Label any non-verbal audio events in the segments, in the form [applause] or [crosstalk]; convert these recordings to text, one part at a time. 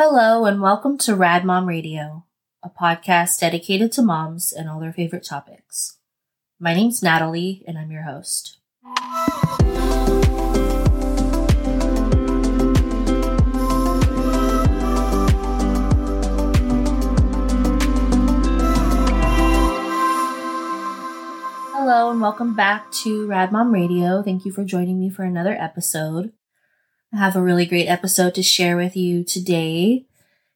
Hello, and welcome to Rad Mom Radio, a podcast dedicated to moms and all their favorite topics. My name's Natalie, and I'm your host. Hello, and welcome back to Rad Mom Radio. Thank you for joining me for another episode. I have a really great episode to share with you today.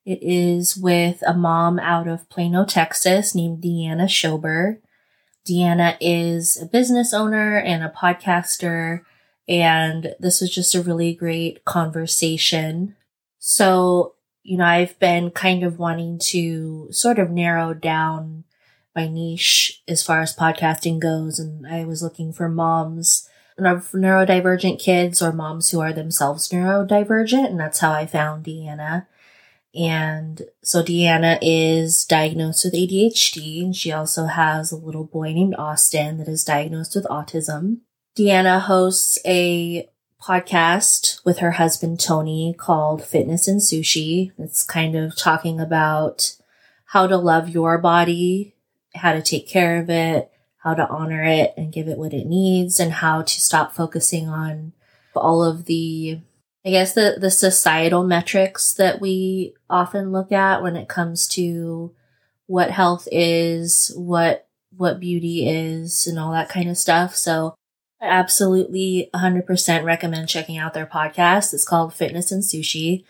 It is with a mom out of Plano, Texas named Deanna Schober. Deanna is a business owner and a podcaster, and this was just a really great conversation. So, you know, I've been kind of wanting to sort of narrow down my niche as far as podcasting goes, and I was looking for moms neurodivergent kids or moms who are themselves neurodivergent. And that's how I found Deanna. And so Deanna is diagnosed with ADHD and she also has a little boy named Austin that is diagnosed with autism. Deanna hosts a podcast with her husband Tony called Fitness and Sushi. It's kind of talking about how to love your body, how to take care of it, how to honor it and give it what it needs and how to stop focusing on all of the I guess the the societal metrics that we often look at when it comes to what health is, what what beauty is and all that kind of stuff. So I absolutely 100% recommend checking out their podcast. It's called Fitness and Sushi.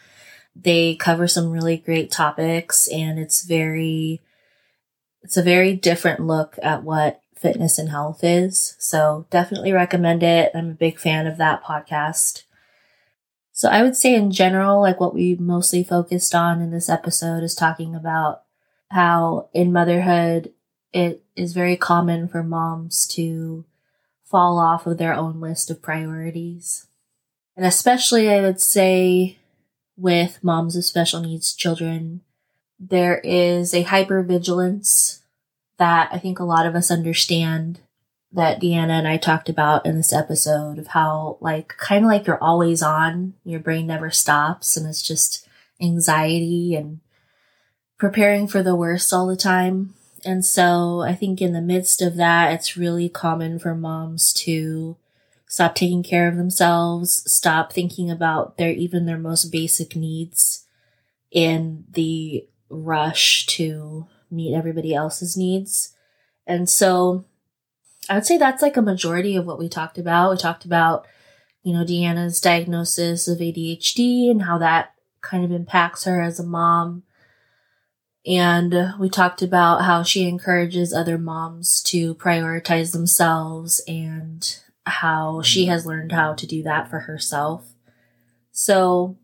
They cover some really great topics and it's very it's a very different look at what fitness and health is. So definitely recommend it. I'm a big fan of that podcast. So I would say in general, like what we mostly focused on in this episode is talking about how in motherhood, it is very common for moms to fall off of their own list of priorities. And especially I would say with moms of special needs children, there is a hypervigilance that I think a lot of us understand that Deanna and I talked about in this episode of how like kind of like you're always on, your brain never stops and it's just anxiety and preparing for the worst all the time. And so I think in the midst of that, it's really common for moms to stop taking care of themselves, stop thinking about their even their most basic needs in the rush to meet everybody else's needs. And so I would say that's like a majority of what we talked about. We talked about, you know, Deanna's diagnosis of ADHD and how that kind of impacts her as a mom. And we talked about how she encourages other moms to prioritize themselves and how she mm-hmm. has learned how to do that for herself. So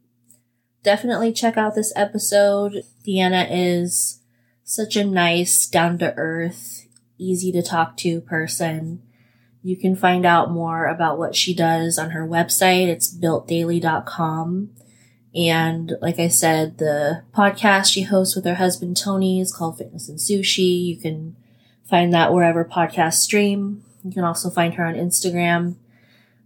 definitely check out this episode. Deanna is such a nice, down to earth, easy to talk to person. You can find out more about what she does on her website. It's builtdaily.com. And like I said, the podcast she hosts with her husband Tony is called Fitness and Sushi. You can find that wherever podcasts stream. You can also find her on Instagram.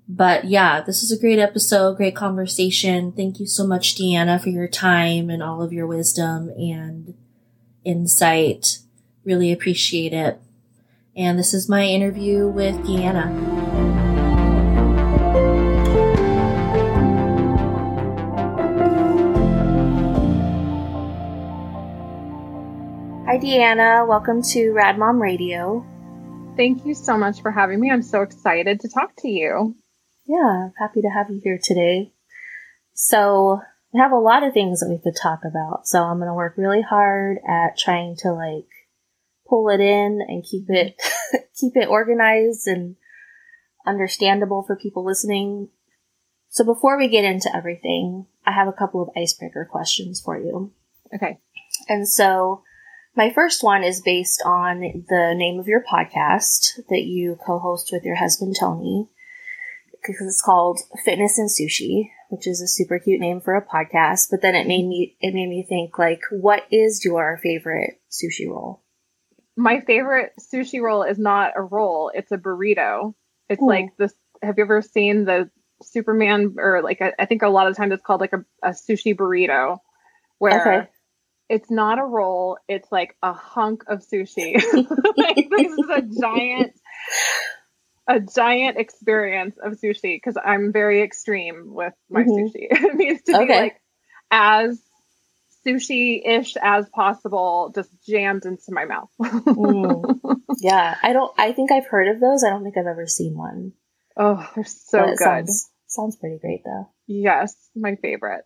But yeah, this is a great episode, great conversation. Thank you so much, Deanna, for your time and all of your wisdom. And insight. Really appreciate it. And this is my interview with Deanna. Hi, Deanna. Welcome to Rad Mom Radio. Thank you so much for having me. I'm so excited to talk to you. Yeah, happy to have you here today. So, we have a lot of things that we could talk about. So I'm going to work really hard at trying to like pull it in and keep it, [laughs] keep it organized and understandable for people listening. So before we get into everything, I have a couple of icebreaker questions for you. Okay. And so my first one is based on the name of your podcast that you co-host with your husband Tony because it's called Fitness and Sushi which is a super cute name for a podcast. But then it made me it made me think like, what is your favorite sushi roll? My favorite sushi roll is not a roll; it's a burrito. It's Ooh. like this. Have you ever seen the Superman or like I, I think a lot of times it's called like a, a sushi burrito, where okay. it's not a roll, it's like a hunk of sushi. [laughs] [laughs] like, this is a giant a giant experience of sushi because I'm very extreme with my mm-hmm. sushi. [laughs] it needs to okay. be like as sushi ish as possible, just jammed into my mouth. [laughs] mm. Yeah, I don't. I think I've heard of those. I don't think I've ever seen one. Oh, they're so good. Sounds, sounds pretty great, though. Yes, my favorite.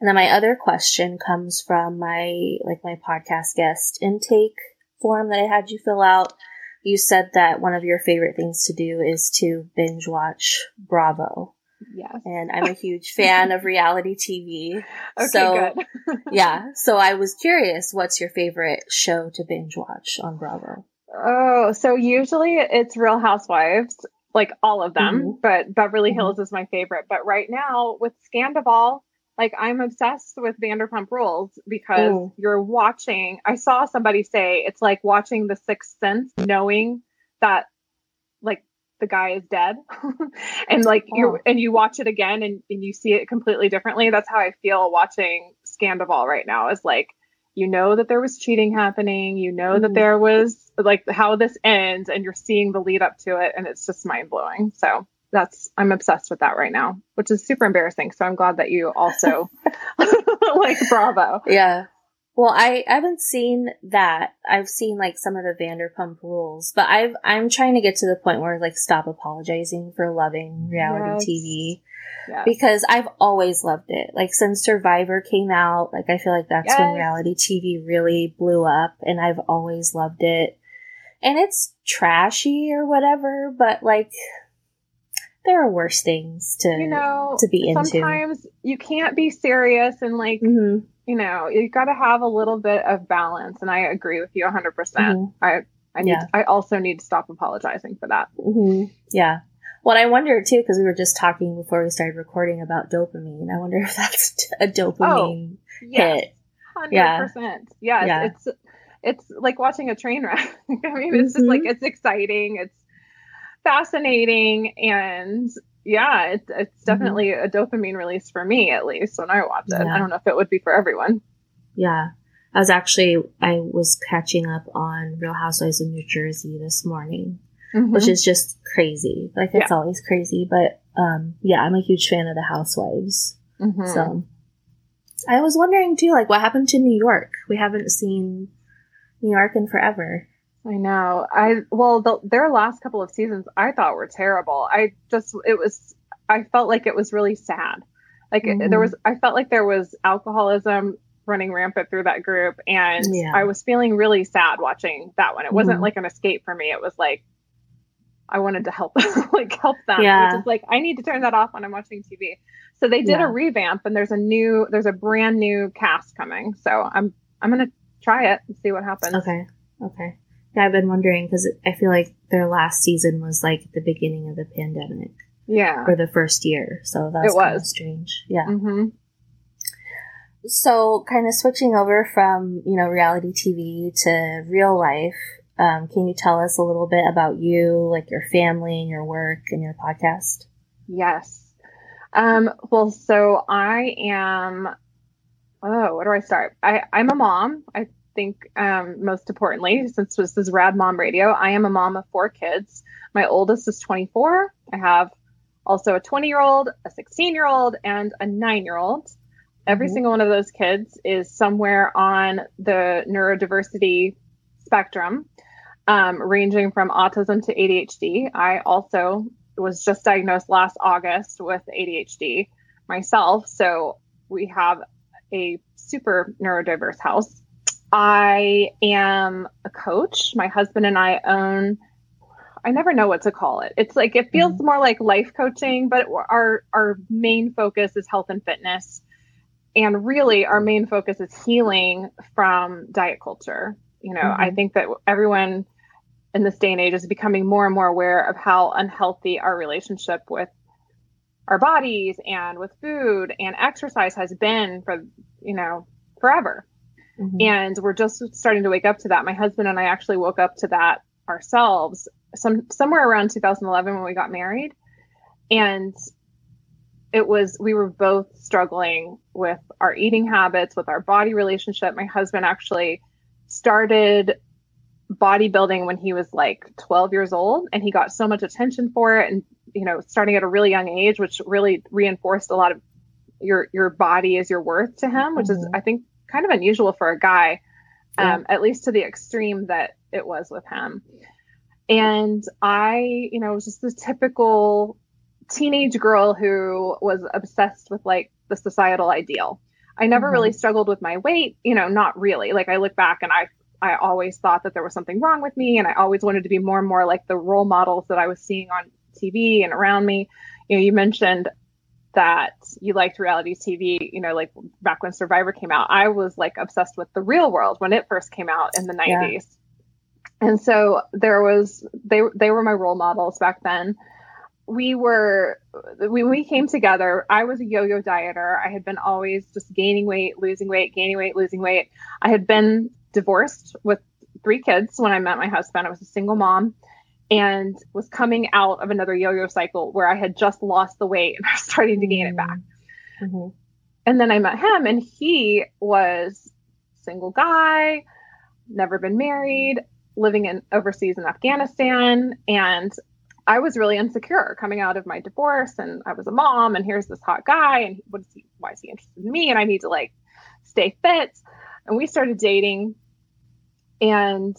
And then my other question comes from my like my podcast guest intake form that I had you fill out. You said that one of your favorite things to do is to binge watch Bravo. Yes. And I'm a huge fan of reality TV. [laughs] Okay, so, [laughs] yeah. So I was curious, what's your favorite show to binge watch on Bravo? Oh, so usually it's Real Housewives, like all of them, mm-hmm. but Beverly mm-hmm. Hills mm-hmm. is my favorite. But right now with Scandoval, like I'm obsessed with Vanderpump Rules because Ooh. you're watching. I saw somebody say it's like watching The Sixth Sense, knowing that like the guy is dead [laughs] and like oh. you and you watch it again and, and you see it completely differently that's how i feel watching scandoval right now is like you know that there was cheating happening you know mm. that there was like how this ends and you're seeing the lead up to it and it's just mind-blowing so that's i'm obsessed with that right now which is super embarrassing so i'm glad that you also [laughs] [laughs] like bravo yeah well, I, I haven't seen that. I've seen like some of the Vanderpump rules, but I've, I'm trying to get to the point where like stop apologizing for loving reality yes. TV. Yes. Because I've always loved it. Like since Survivor came out, like I feel like that's yes. when reality TV really blew up and I've always loved it. And it's trashy or whatever, but like there are worse things to you know to be into. Sometimes you can't be serious and like mm-hmm you know, you've got to have a little bit of balance. And I agree with you 100%. mm hmm I, I need, yeah. I also need to stop apologizing for that. Mm-hmm. Yeah. Well, I wonder too, because we were just talking before we started recording about dopamine. I wonder [laughs] if that's a dopamine oh, yes. hit. 100%. Yeah. Yes, yeah. It's, it's like watching a train wreck. [laughs] I mean, it's mm-hmm. just like, mm-hmm. it's exciting. It's fascinating. And yeah, it's, it's mm-hmm. definitely mm-hmm. a dopamine release for me, at least when I watch it. Yeah. I don't know if it would be for everyone. Yeah. I was actually, I was catching up on Real Housewives of New Jersey this morning, mm-hmm. which is just crazy. Like, it's yeah. always crazy. But, um, yeah, I'm a huge fan of the Housewives. Mm-hmm. So, I was wondering too, like, what happened to New York? We haven't seen New York in forever. I know. I well, the, their last couple of seasons I thought were terrible. I just it was I felt like it was really sad. Like mm-hmm. there was I felt like there was alcoholism running rampant through that group and yeah. I was feeling really sad watching that one. It wasn't mm-hmm. like an escape for me. It was like I wanted to help [laughs] like help them. Yeah. Which is like I need to turn that off when I'm watching TV. So they did yeah. a revamp and there's a new there's a brand new cast coming. So I'm I'm gonna try it and see what happens. Okay. Okay. I've been wondering because I feel like their last season was like the beginning of the pandemic. Yeah. Or the first year. So that's kind of strange. Yeah. Mm-hmm. So, kind of switching over from, you know, reality TV to real life, um, can you tell us a little bit about you, like your family and your work and your podcast? Yes. Um, well, so I am, oh, where do I start? I, I'm a mom. I think um, most importantly, since this is Rad Mom Radio, I am a mom of four kids. My oldest is 24. I have also a 20 year old, a 16 year old, and a nine year old. Every mm-hmm. single one of those kids is somewhere on the neurodiversity spectrum, um, ranging from autism to ADHD. I also was just diagnosed last August with ADHD myself. So we have a super neurodiverse house. I am a coach. My husband and I own I never know what to call it. It's like it feels mm-hmm. more like life coaching, but our our main focus is health and fitness. And really our main focus is healing from diet culture. You know, mm-hmm. I think that everyone in this day and age is becoming more and more aware of how unhealthy our relationship with our bodies and with food and exercise has been for, you know, forever. Mm-hmm. And we're just starting to wake up to that. My husband and I actually woke up to that ourselves some somewhere around 2011 when we got married. And it was we were both struggling with our eating habits with our body relationship my husband actually started bodybuilding when he was like 12 years old and he got so much attention for it and you know starting at a really young age which really reinforced a lot of your your body is your worth to him which mm-hmm. is i think kind of unusual for a guy yeah. um, at least to the extreme that it was with him and i you know was just this typical teenage girl who was obsessed with like the societal ideal. I never mm-hmm. really struggled with my weight, you know, not really. Like I look back and I I always thought that there was something wrong with me and I always wanted to be more and more like the role models that I was seeing on TV and around me. You know, you mentioned that you liked reality TV, you know, like back when Survivor came out. I was like obsessed with the real world when it first came out in the 90s. Yeah. And so there was they they were my role models back then we were when we came together i was a yo-yo dieter i had been always just gaining weight losing weight gaining weight losing weight i had been divorced with three kids when i met my husband i was a single mom and was coming out of another yo-yo cycle where i had just lost the weight and [laughs] i was starting to gain it back mm-hmm. and then i met him and he was single guy never been married living in overseas in afghanistan and I was really insecure coming out of my divorce and I was a mom and here's this hot guy and what is he why is he interested in me and I need to like stay fit. And we started dating and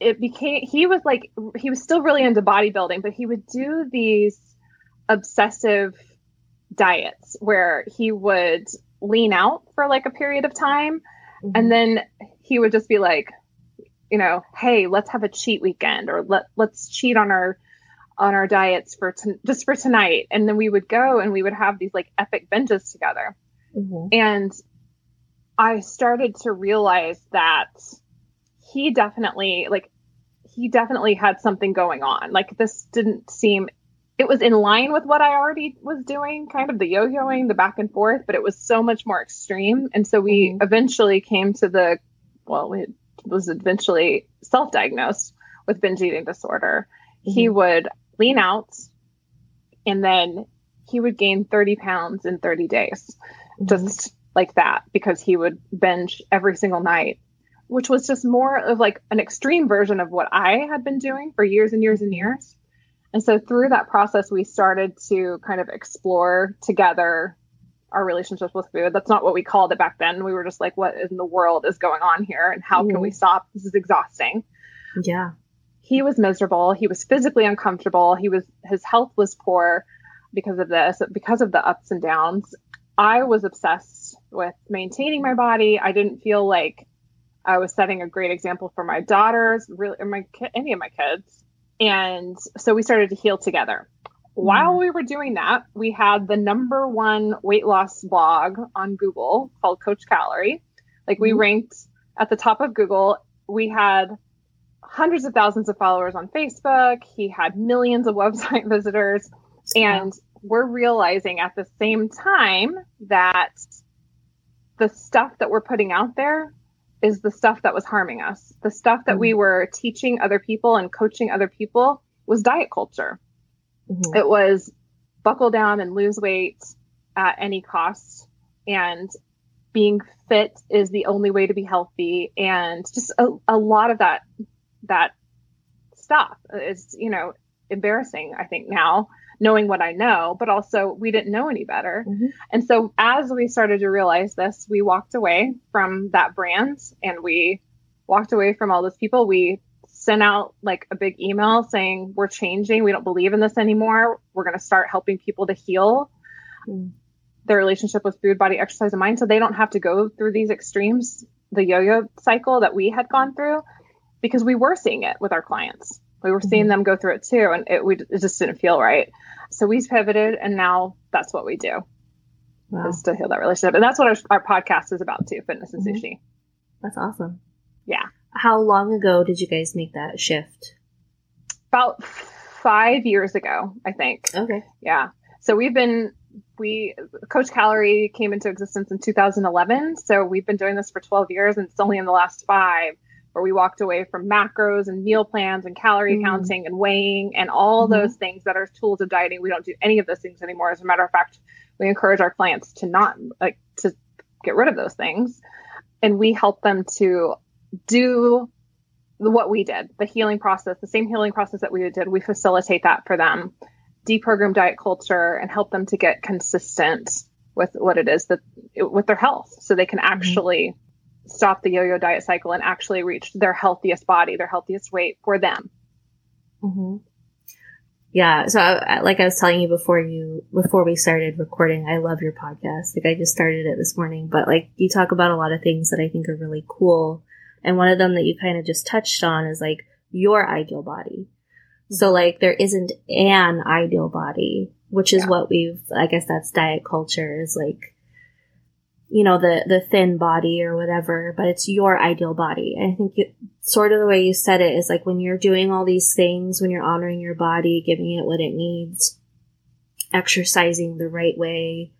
it became he was like he was still really into bodybuilding, but he would do these obsessive diets where he would lean out for like a period of time mm-hmm. and then he would just be like you know, hey, let's have a cheat weekend or let let's cheat on our on our diets for just for tonight and then we would go and we would have these like epic binges together mm-hmm. and i started to realize that he definitely like he definitely had something going on like this didn't seem it was in line with what i already was doing kind of the yo-yoing the back and forth but it was so much more extreme and so we mm-hmm. eventually came to the well it was eventually self-diagnosed with binge eating disorder mm-hmm. he would lean out, and then he would gain 30 pounds in 30 days, mm-hmm. just like that, because he would binge every single night, which was just more of like an extreme version of what I had been doing for years and years and years. And so through that process, we started to kind of explore together our relationships with food. That's not what we called it back then. We were just like, what in the world is going on here? And how mm. can we mm-hmm. stop? This is exhausting. Yeah he was miserable. He was physically uncomfortable. He was his health was poor because of this, because of the ups and downs. I was obsessed with maintaining my body. I didn't feel like I was setting a great example for my daughters, really, or my any of my kids. And so we started to heal together. While mm. we were doing that, we had the number one weight loss blog on Google called Coach Calorie. Like we mm. ranked at the top of Google. We had hundreds of thousands of followers on Facebook. He had millions of [laughs] website visitors. And we're realizing at the same time that the stuff that we're putting out there is the stuff that was harming us. The stuff that mm-hmm. we were teaching other people and coaching other people was diet culture. Mm-hmm. It was buckle down and lose weight at any cost. And being fit is the only way to be healthy. And just a, a lot of that that stuff. is, you know, embarrassing, I think, now, knowing what I know, but also we didn't know any better. Mm-hmm. And so as we started to realize this, we walked away from that brand and we walked away from all those people. We sent out like a big email saying, We're changing. We don't believe in this anymore. We're going to start helping people to heal. Mm. Their relationship with food, body, exercise, and mind, so they don't have to go through these extremes, the yo-yo cycle that we had gone through because we were seeing it with our clients. We were seeing mm-hmm. them go through it too, and it, we, it just didn't feel right. So we pivoted, and now that's what we do wow. is to heal that relationship. And that's what our, our podcast is about too fitness and mm-hmm. sushi. That's awesome. Yeah. How long ago did you guys make that shift? About five years ago, I think. Okay. Yeah. So we've been, we, Coach Calorie came into existence in 2011. So we've been doing this for 12 years, and it's only in the last five where we walked away from macros and meal plans and calorie mm. counting and weighing and all mm-hmm. those things that are tools of dieting. We don't do any of those things anymore. As a matter of fact, we encourage our clients to not like to get rid of those things. And we help them to do what we did, the healing process, the same healing process that we did. We facilitate that for them, deprogram diet culture and help them to get consistent with what it is that with their health so they can mm-hmm. actually mm-hmm stop the yo-yo diet cycle and actually reach their healthiest body, their healthiest weight for them. Mm-hmm. Yeah. So, I, like I was telling you before you before we started recording, I love your podcast. Like I just started it this morning, but like you talk about a lot of things that I think are really cool, and one of them that you kind of just touched on is like your ideal body. So like there isn't an ideal body, which is yeah. what we've. I guess that's diet culture is like you know, the, the thin body or whatever, but it's your ideal body. And I think it, sort of the way you said it is like when you're doing all these things, when you're honoring your body, giving it what it needs, exercising the right way,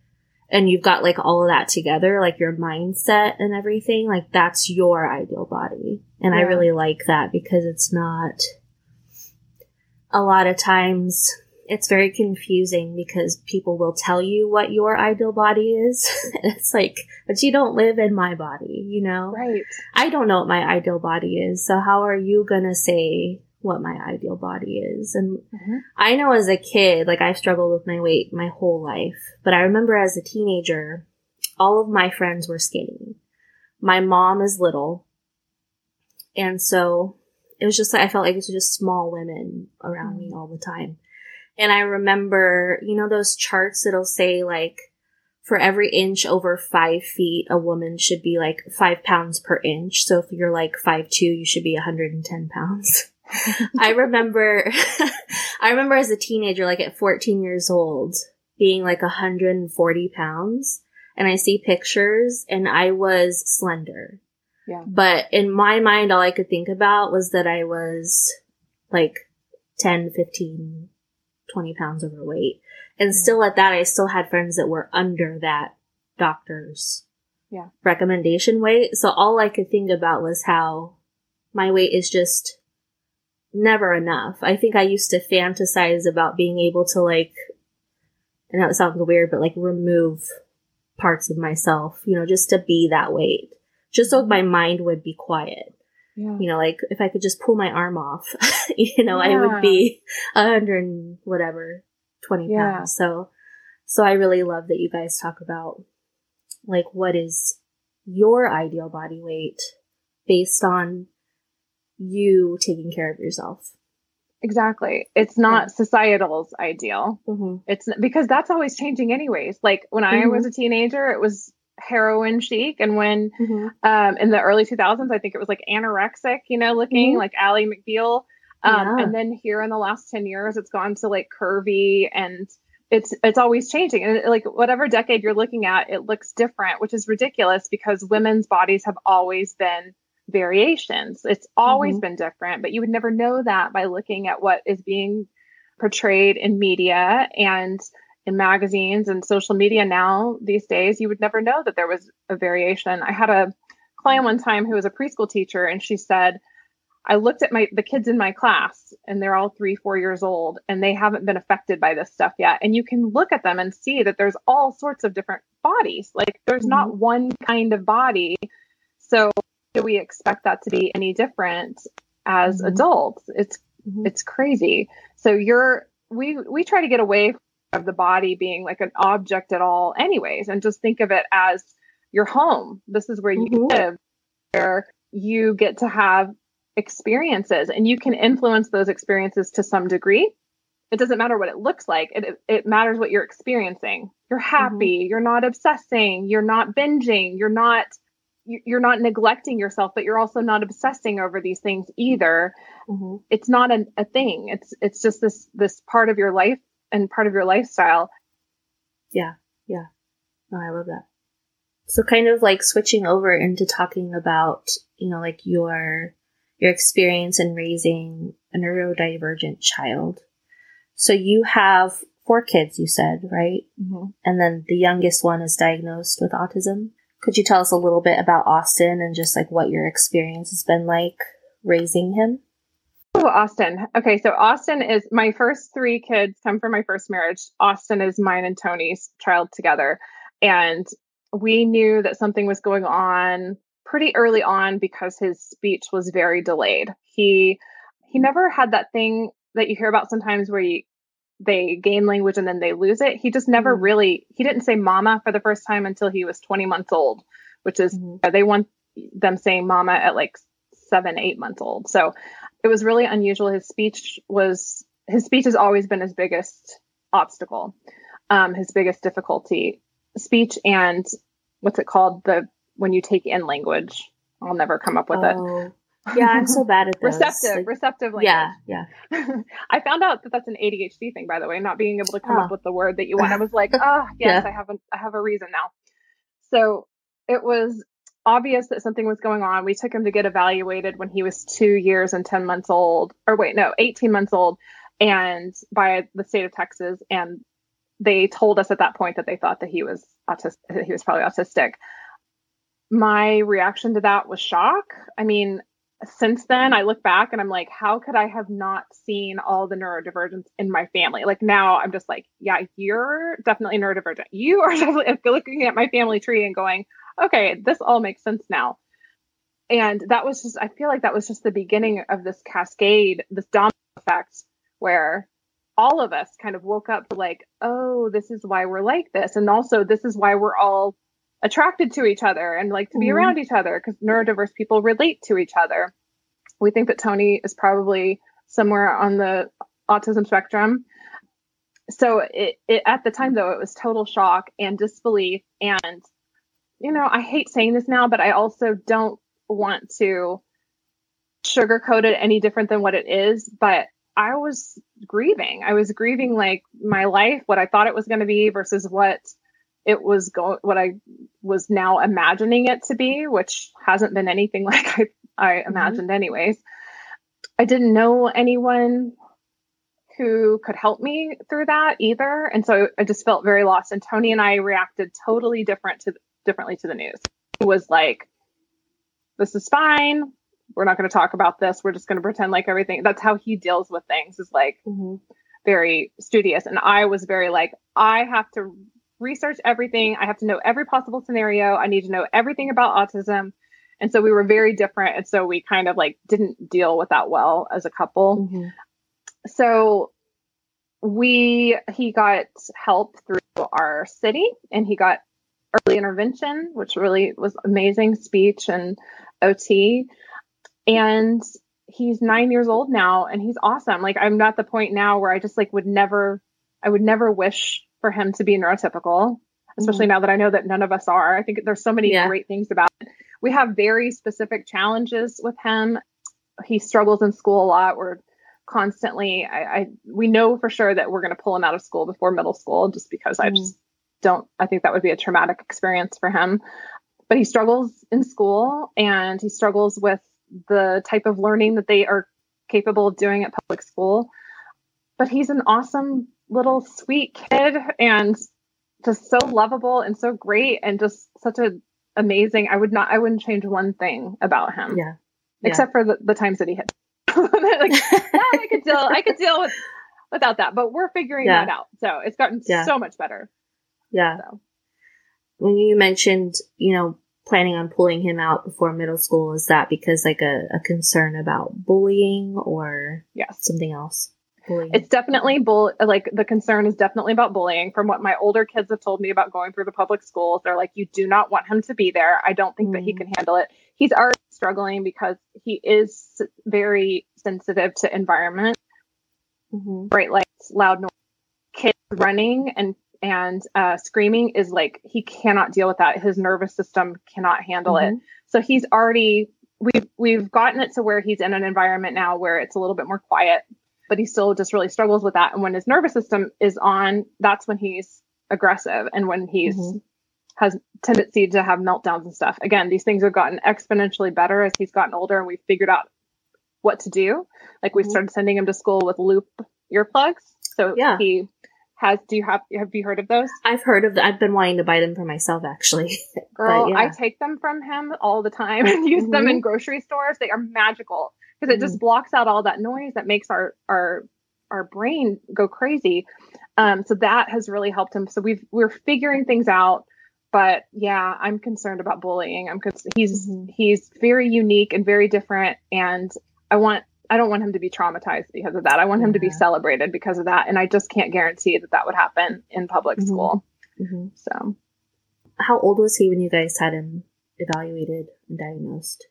and you've got like all of that together, like your mindset and everything, like that's your ideal body. And yeah. I really like that because it's not a lot of times it's very confusing because people will tell you what your ideal body is. [laughs] And it's like, but you don't live in my body, you know? Right. I don't know what my ideal body is. So how are you going to say what my ideal body is? And mm-hmm. I know as a kid, like I've struggled with my weight my whole life, but I remember as a teenager, all of my friends were skinny. My mom is little. And so it was just like, I felt like it was just small women around mm-hmm. me all the time. And I remember, you know, those charts that'll say like, for every inch over five feet, a woman should be like five pounds per inch. So if you're like five two, you should be 110 pounds. [laughs] I remember, [laughs] I remember as a teenager, like at 14 years old, being like 140 pounds. And I see pictures and I was slender. Yeah. But in my mind, all I could think about was that I was like 10, 15 20 pounds overweight. And yeah. still at that, I still had friends that were under that doctor's yeah. recommendation weight. So all I could think about was how my weight is just never enough. I think I used to fantasize about being able to like, and that sounds weird, but like remove parts of myself, you know, just to be that weight, just so my mind would be quiet. Yeah. You know, like if I could just pull my arm off, [laughs] you know, yeah. I would be a hundred whatever, 20 yeah. pounds. So, so I really love that you guys talk about like what is your ideal body weight based on you taking care of yourself. Exactly. It's not societal's ideal. Mm-hmm. It's because that's always changing anyways. Like when mm-hmm. I was a teenager, it was heroin chic and when mm-hmm. um, in the early 2000s i think it was like anorexic you know looking mm-hmm. like Ally McBeal um, yeah. and then here in the last 10 years it's gone to like curvy and it's it's always changing and like whatever decade you're looking at it looks different which is ridiculous because women's bodies have always been variations it's always mm-hmm. been different but you would never know that by looking at what is being portrayed in media and in magazines and social media now these days, you would never know that there was a variation. I had a client one time who was a preschool teacher and she said, I looked at my the kids in my class and they're all three, four years old and they haven't been affected by this stuff yet. And you can look at them and see that there's all sorts of different bodies. Like there's mm-hmm. not one kind of body. So do we expect that to be any different as mm-hmm. adults? It's mm-hmm. it's crazy. So you're we we try to get away of the body being like an object at all, anyways, and just think of it as your home. This is where you mm-hmm. live, where you get to have experiences and you can influence those experiences to some degree. It doesn't matter what it looks like, it, it matters what you're experiencing. You're mm-hmm. happy, mm-hmm. you're not obsessing, you're not binging, you're not you're not neglecting yourself, but you're also not obsessing over these things either. Mm-hmm. It's not a, a thing. It's it's just this this part of your life and part of your lifestyle. Yeah, yeah. No, I love that. So kind of like switching over into talking about, you know, like your your experience in raising a neurodivergent child. So you have four kids, you said, right? Mm-hmm. And then the youngest one is diagnosed with autism. Could you tell us a little bit about Austin and just like what your experience has been like raising him? Oh, Austin. Okay, so Austin is my first three kids come from my first marriage. Austin is mine and Tony's child together. And we knew that something was going on pretty early on because his speech was very delayed. He he never had that thing that you hear about sometimes where you they gain language and then they lose it. He just never mm-hmm. really he didn't say mama for the first time until he was 20 months old, which is mm-hmm. they want them saying mama at like 7 8 months old. So it was really unusual his speech was his speech has always been his biggest obstacle. Um, his biggest difficulty speech and what's it called the when you take in language. I'll never come up with oh. it. Yeah, I'm so bad at [laughs] those. receptive, like, receptive language. Yeah, yeah. [laughs] I found out that that's an ADHD thing, by the way, not being able to come oh. up with the word that you want. I was like, oh, [laughs] yes, yeah. I have a, I have a reason now. So it was obvious that something was going on. We took him to get evaluated when he was two years and 10 months old, or wait, no, 18 months old, and by the state of Texas. And they told us at that point that they thought that he was autistic, he was probably autistic. My reaction to that was shock. I mean, since then I look back and I'm like, how could I have not seen all the neurodivergence in my family? Like now I'm just like, yeah, you're definitely neurodivergent. You are [laughs] definitely looking at my family tree and going, okay, this all makes sense now. And that was just, I feel like that was just the beginning of this cascade, this domino effect where all of us kind of woke up like, oh, this is why we're like this. And also, this is why we're all attracted to each other and like to be mm-hmm. around each other because neurodiverse people relate to each other. We think that Tony is probably somewhere on the autism spectrum. So it, it at the time though it was total shock and disbelief and you know I hate saying this now but I also don't want to sugarcoat it any different than what it is but I was grieving. I was grieving like my life, what I thought it was going to be versus what it was going, what I was now imagining it to be, which hasn't been anything [laughs] like I, I mm-hmm. imagined, mm-hmm. anyways. I didn't know anyone who could help me through that either, and so I just felt very lost. And Tony and I reacted totally different to differently to the news. It was like, "This is fine we're not going to talk about this. We're just going to pretend like everything. That's how he deals with things is like mm-hmm. very studious. And I was very like, I have to research everything. I have to know every possible scenario. I need to know everything about autism. And so we were very different. And so we kind of like didn't deal with that well as a couple. Mm-hmm. So we, he got help through our city and he got early intervention, which really was amazing speech and OT and he's nine years old now and he's awesome. Like I'm at the point now where I just like would never, I would never wish for him to be neurotypical, especially mm-hmm. now that I know that none of us are. I think there's so many yeah. great things about it. We have very specific challenges with him. He struggles in school a lot. We're constantly, I, I we know for sure that we're going to pull him out of school before middle school just because mm-hmm. I just don't, I think that would be a traumatic experience for him. But he struggles in school and he struggles with the type of learning that they are capable of doing at public school. But he's an awesome little sweet kid and just so lovable and so great and just such a amazing. I would not I wouldn't change one thing about him. Yeah. yeah. Except for the, the times that he hit. [laughs] like, [laughs] yeah, I could deal I could deal with without that. But we're figuring yeah. that out. So it's gotten yeah. so much better. Yeah. So. When you mentioned, you know, planning on pulling him out before middle school is that because like a, a concern about bullying or yes. something else bullying. it's definitely bull like the concern is definitely about bullying from what my older kids have told me about going through the public schools they're like you do not want him to be there i don't think mm. that he mm. can handle it he's already struggling because he is very sensitive to environment mm-hmm. bright lights loud noise kids running and and uh, screaming is like he cannot deal with that. His nervous system cannot handle mm-hmm. it. So he's already we've we've gotten it to where he's in an environment now where it's a little bit more quiet, but he still just really struggles with that. And when his nervous system is on, that's when he's aggressive and when he's mm-hmm. has tendency to have meltdowns and stuff. Again, these things have gotten exponentially better as he's gotten older and we've figured out what to do. Like we mm-hmm. started sending him to school with loop earplugs. So yeah. he has do you have have you heard of those? I've heard of. The, I've been wanting to buy them for myself actually. [laughs] Girl, yeah. I take them from him all the time and use mm-hmm. them in mm-hmm. grocery stores. They are magical because it mm-hmm. just blocks out all that noise that makes our our our brain go crazy. Um, so that has really helped him. So we've we're figuring things out. But yeah, I'm concerned about bullying. I'm cuz he's mm-hmm. he's very unique and very different, and I want I don't want him to be traumatized because of that. I want him to be celebrated because of that, and I just can't guarantee that that would happen in public mm-hmm. school. Mm-hmm. So, how old was he when you guys had him evaluated and diagnosed?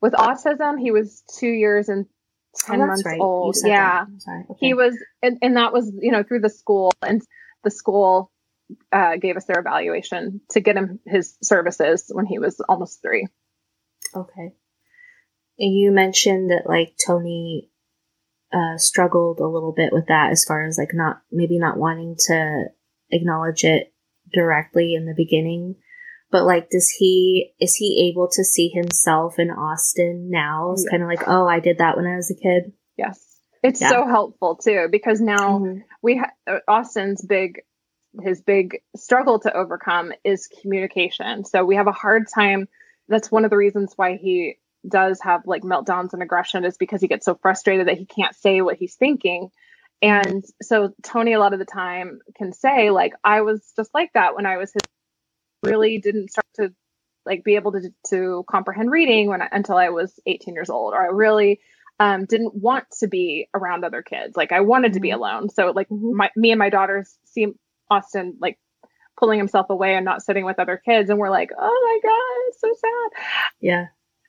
With autism, he was two years and oh, ten oh, months right. old. Yeah, okay. he was, and, and that was you know through the school, and the school uh, gave us their evaluation to get him his services when he was almost three. Okay you mentioned that like Tony uh, struggled a little bit with that as far as like not maybe not wanting to acknowledge it directly in the beginning but like does he is he able to see himself in austin now it's yeah. kind of like oh i did that when i was a kid yes it's yeah. so helpful too because now mm-hmm. we ha- uh, austin's big his big struggle to overcome is communication so we have a hard time that's one of the reasons why he does have like meltdowns and aggression is because he gets so frustrated that he can't say what he's thinking. And so Tony, a lot of the time, can say, like, I was just like that when I was his, really didn't start to like be able to, to comprehend reading when I, until I was 18 years old, or I really um, didn't want to be around other kids. Like I wanted to be mm-hmm. alone. So like mm-hmm. my, me and my daughters see Austin like pulling himself away and not sitting with other kids. And we're like, oh my God, it's so sad. Yeah.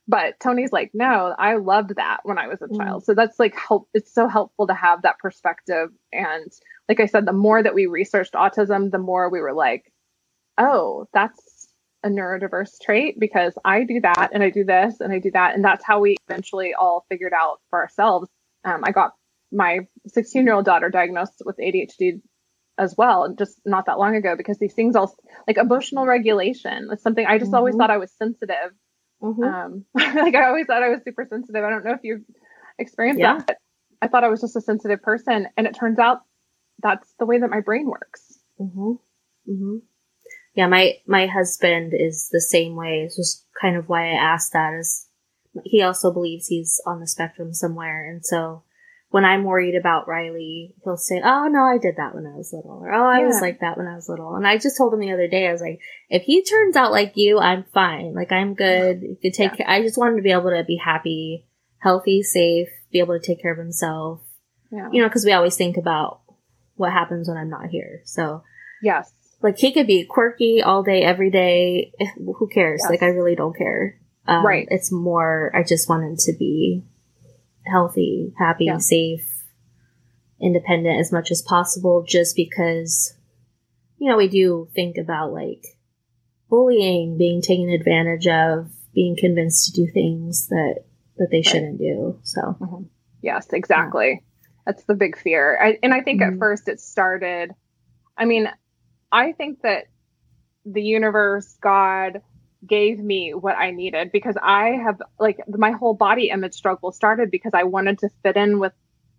But Tony's like, no, I loved that when I was a mm. child. So that's like help. It's so helpful to have that perspective. And like I said, the more that we researched autism, the more we were like, oh, that's a neurodiverse trait because I do that and I do this and I do that. And that's how we eventually all figured out for ourselves. Um, I got my 16 year old daughter diagnosed with ADHD as well, just not that long ago, because these things all like emotional regulation is something I just mm-hmm. always thought I was sensitive Mm-hmm. Um, [laughs] like I always thought I was super sensitive. I don't know if you've experienced yeah. that. I thought I was just a sensitive person, and it turns out that's the way that my brain works. Mm-hmm. Mm-hmm. Yeah, my my husband is the same way. It's just kind of why I asked that. Is he also believes he's on the spectrum somewhere, and so when I'm worried about Riley, he'll say, "Oh no, I did that when I was little," or "Oh, I yeah. was like that when I was little." And I just told him the other day, I was like, "If he turns out like you, I'm fine. Like I'm good. You could take. Yeah. Care. I just want him to be able to be happy, healthy, safe, be able to take care of himself. Yeah. You know, because we always think about what happens when I'm not here. So yes, like he could be quirky all day, every day. Who cares? Yes. Like I really don't care. Um, right. It's more. I just want him to be healthy, happy, yeah. safe, independent as much as possible just because, you know, we do think about like bullying, being taken advantage of, being convinced to do things that, that they right. shouldn't do. So, mm-hmm. yes, exactly. Yeah. That's the big fear. I, and I think mm-hmm. at first it started, I mean, I think that the universe, God, gave me what I needed because I have like my whole body image struggle started because I wanted to fit in with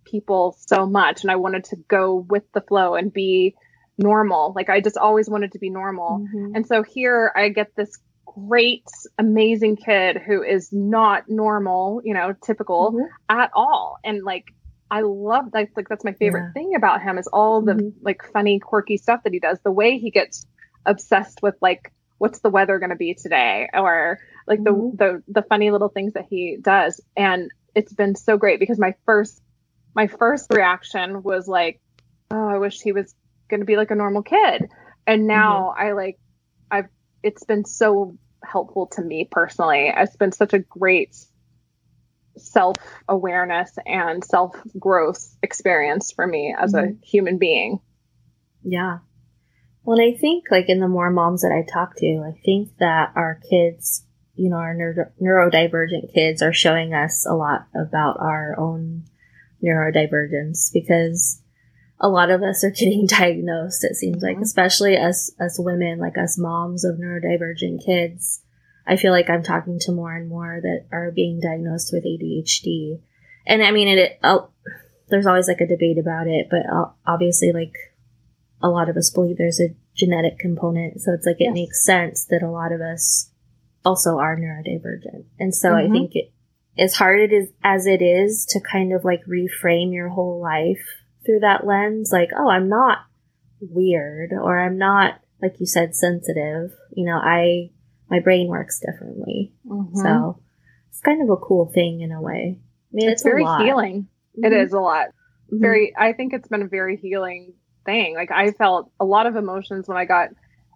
people so much and I wanted to go with the flow and be normal. Like I just always wanted to be normal. Mm-hmm. And so here I get this great, amazing kid who is not normal, you know, typical mm-hmm. at all. And like I love that like that's my favorite yeah. thing about him is all the mm-hmm. like funny, quirky stuff that he does. The way he gets obsessed with like what's the weather going to be today or like the, mm-hmm. the the funny little things that he does and it's been so great because my first my first reaction was like oh i wish he was going to be like a normal kid and now mm-hmm. i like i've it's been so helpful to me personally it's been such a great self awareness and self growth experience for me as mm-hmm. a human being yeah well, I think like in the more moms that I talk to, I think that our kids, you know, our neuro- neurodivergent kids are showing us a lot about our own neurodivergence because a lot of us are [laughs] getting diagnosed, it seems like, mm-hmm. especially as, as women, like us moms of neurodivergent kids. I feel like I'm talking to more and more that are being diagnosed with ADHD. And I mean, it, it oh, there's always like a debate about it, but uh, obviously like a lot of us believe there's a genetic component. So it's like it Yes. makes sense that a lot of us also are neurodivergent. And so Mhm. I think it, as hard it is as it is to kind of like reframe your whole life through that lens, like, oh, I'm not weird or I'm not, like you said, sensitive. You know, I, my brain works differently. Mhm. So it's kind of a cool thing in a way. I mean, it's it's, very healing. It Mhm. is a lot. Mhm. Very. I think it's been a very healing thing. Like I felt a lot of emotions when I got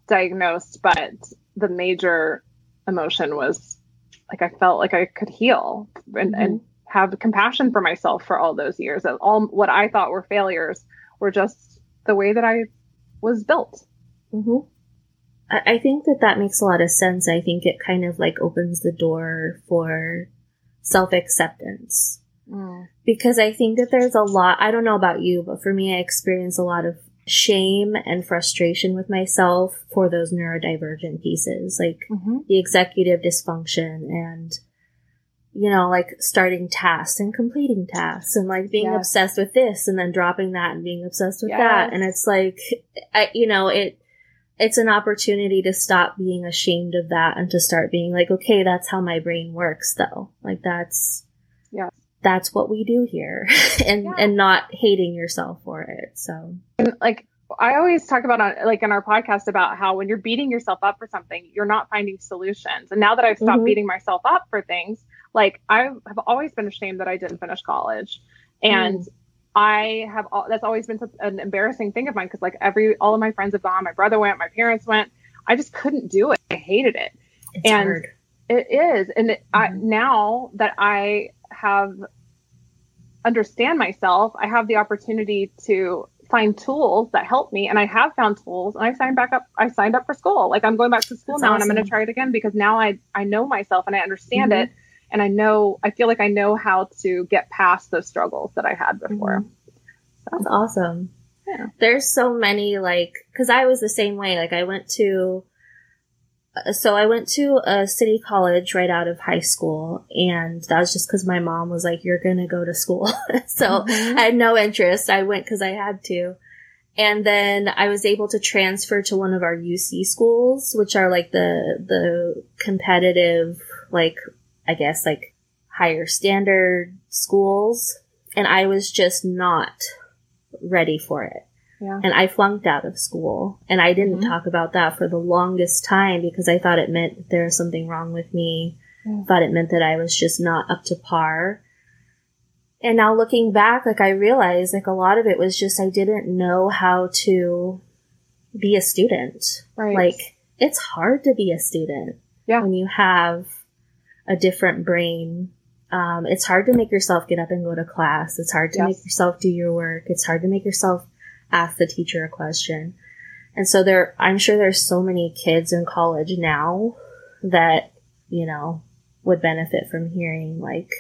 diagnosed, but the major emotion was like I felt like I could heal and, and have compassion for myself for all those years. And all what I thought were failures were just the way that I was built. hmm I, I think that that makes a lot of sense. I think it kind of like opens the door for self acceptance because I think that there's a lot. I don't know about you, but for me, I experience a lot of shame and frustration with myself for those neurodivergent pieces, like Mhm. the executive dysfunction and you know like starting tasks and completing tasks and like being Yes. obsessed with this and then dropping that and being obsessed with that and it's like I, you know it it's an opportunity to stop being ashamed of that and to start being like okay that's how my brain works though like that's Yes. That's what we do here [laughs] and Yeah. and not hating yourself for it so And like I always talk about on like in our podcast about how when you're beating yourself up for something, you're not finding solutions. And now that I've stopped Mhm. beating myself up for things, like I have always been ashamed that I didn't finish college, and I have that's always been such an embarrassing thing of mine because like every all of my friends have gone, my brother went, my parents went, I just couldn't do it. I hated it. it's And- hard It is, and it, I, Mhm. now that I have understand myself, I have the opportunity to find tools that help me, and I have found tools. And I signed back up. I signed up for school. Like I'm going back to school That's now, and I'm going to try it again because now I I know myself and I understand Mhm. it, and I know I feel like I know how to get past those struggles that I had before. Mhm. That's awesome. Yeah. There's so many like because I was the same way. Like I went to, so I went to a city college right out of high school, and that was just because my mom was like, "You're gonna go to school," [laughs] so Mhm. I had no interest. I went because I had to. And then I was able to transfer to one of our UC schools, which are like the the competitive, like I guess like higher standard schools. And I was just not ready for it. Yeah. And I flunked out of school. And I didn't Mhm. talk about that for the longest time because I thought it meant there was something wrong with me. Yeah. Thought it meant that I was just not up to par. And now looking back, like I realized like a lot of it was just I didn't know how to be a student. Right. Like it's hard to be a student. Yeah. When you have a different brain. Um, it's hard to make yourself get up and go to class. It's hard to Yes. make yourself do your work. It's hard to make yourself ask the teacher a question. And so there, I'm sure there's so many kids in college now that, you know, would benefit from hearing like,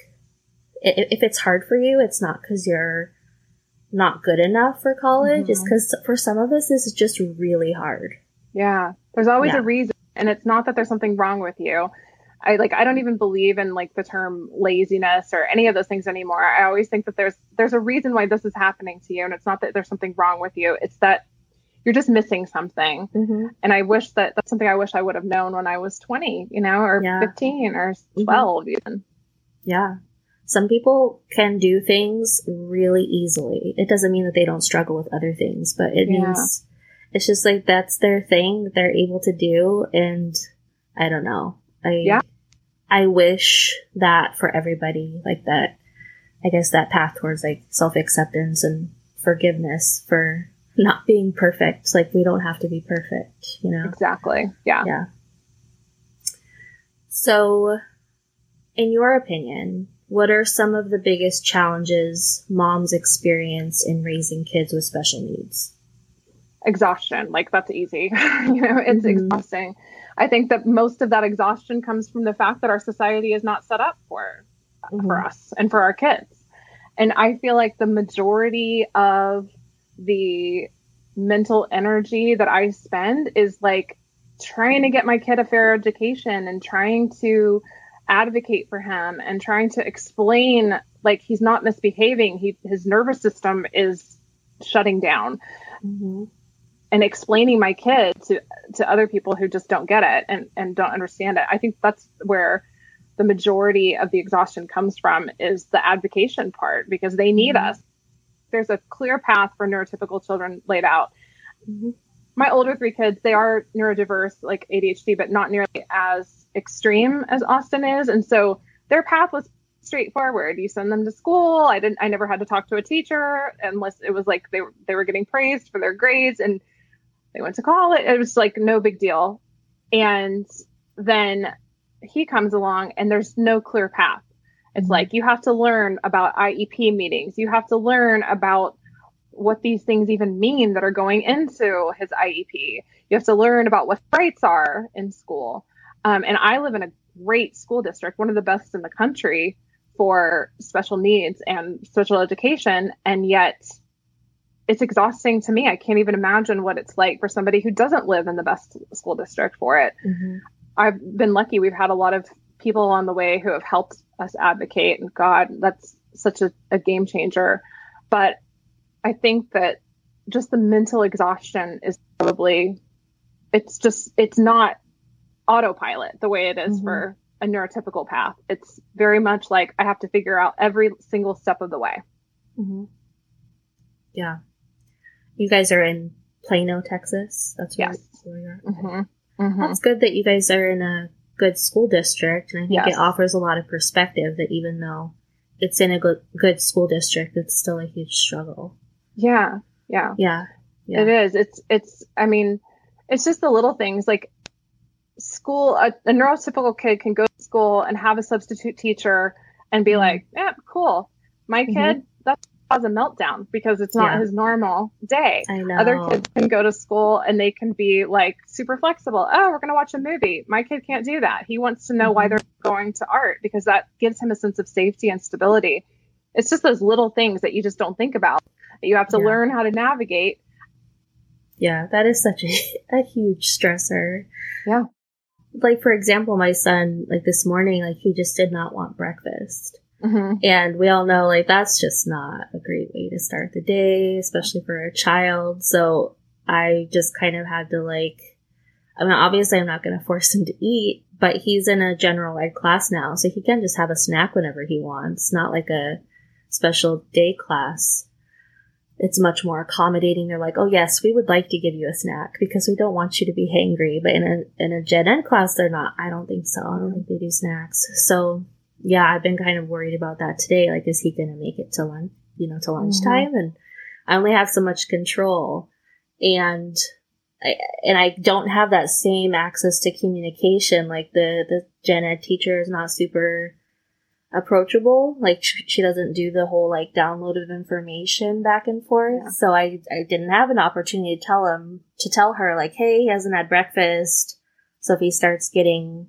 if it's hard for you, it's not because you're not good enough for college. It's Mhm. because for some of us, this is just really hard. Yeah. There's always Yeah. a reason. And it's not that there's something wrong with you. I like I don't even believe in like the term laziness or any of those things anymore. I always think that there's there's a reason why this is happening to you and it's not that there's something wrong with you. It's that you're just missing something. Mm-hmm. And I wish that that's something I wish I would have known when I was 20, you know, or Yeah. 15 or Mhm. 12 even. Yeah. Some people can do things really easily. It doesn't mean that they don't struggle with other things, but it Yeah. means it's just like that's their thing that they're able to do. And I don't know. I, Yeah. I wish that for everybody, like that, I guess that path towards like self acceptance and forgiveness for not being perfect. Like we don't have to be perfect, you know? Exactly. Yeah. Yeah. So, in your opinion, what are some of the biggest challenges moms experience in raising kids with special needs? Exhaustion. Like that's easy. [laughs] You know it's Mhm. exhausting. I think that most of that exhaustion comes from the fact that our society is not set up for for us and for our kids. And i feel like the majority of the mental energy that i spend is like trying to get my kid a fair education and trying to advocate for him and trying to explain like he's not misbehaving. He his nervous system is shutting down. Mhm. And explaining my kid to to other people who just don't get it and and don't understand it. I think that's where the majority of the exhaustion comes from is the advocacy part because they need mm-hmm. us. There's a clear path for neurotypical children laid out. Mm-hmm. My older three kids, they are neurodiverse, like ADHD, but not nearly as extreme as Austin is. And so their path was straightforward. You send them to school. I didn't I never had to talk to a teacher unless it was like they they were getting praised for their grades and they went to college. It It was like no big deal. And then he comes along and there's no clear path. It's mm-hmm. like you have to learn about IEP meetings. You have to learn about what these things even mean that are going into his IEP. You have to learn about what rights are in school. Um, and I live in a great school district, one of the best in the country for special needs and special education. And yet it's exhausting to me. I can't even imagine what it's like for somebody who doesn't live in the best school district for it. Mm-hmm. I've been lucky. We've had a lot of people along the way who have helped us advocate. And God, that's such a, a game changer. But I think that just the mental exhaustion is probably, it's just, it's not autopilot the way it is mm-hmm. for a neurotypical path. It's very much like I have to figure out every single step of the way. Mm-hmm. Yeah. You guys are in Plano, Texas. That's where, yes. where you're. Mm-hmm. Mm-hmm. That's good that you guys are in a good school district, and I think yes. it offers a lot of perspective. That even though it's in a good good school district, it's still a huge struggle. Yeah, yeah, yeah, yeah. It is. It's it's. I mean, it's just the little things like school. A, a neurotypical kid can go to school and have a substitute teacher and be mm-hmm. like, "Yeah, cool. My mm-hmm. kid, cause a meltdown because it's not yeah. his normal day. I know. Other kids can go to school and they can be like super flexible. Oh, we're going to watch a movie. My kid can't do that. He wants to know mm-hmm. why they're going to art because that gives him a sense of safety and stability. It's just those little things that you just don't think about that you have to yeah. learn how to navigate. Yeah, that is such a, [laughs] a huge stressor. Yeah. Like, for example, my son, like this morning, like he just did not want breakfast. Mm-hmm. And we all know like that's just not a great way to start the day, especially for a child. So I just kind of had to like, I mean, obviously I'm not going to force him to eat, but he's in a general ed class now, so he can just have a snack whenever he wants, not like a special day class. It's much more accommodating. They're like, oh yes, we would like to give you a snack because we don't want you to be hangry. But in a in a gen ed class, they're not. I don't think so. I don't think they do snacks. So yeah, I've been kind of worried about that today. Like, is he going to make it to lunch, you know, to lunchtime? Mm-hmm. And I only have so much control and I, and I don't have that same access to communication. Like the, the gen ed teacher is not super approachable. Like she doesn't do the whole like download of information back and forth. Yeah. So I, I didn't have an opportunity to tell him, to tell her like, Hey, he hasn't had breakfast. So if he starts getting,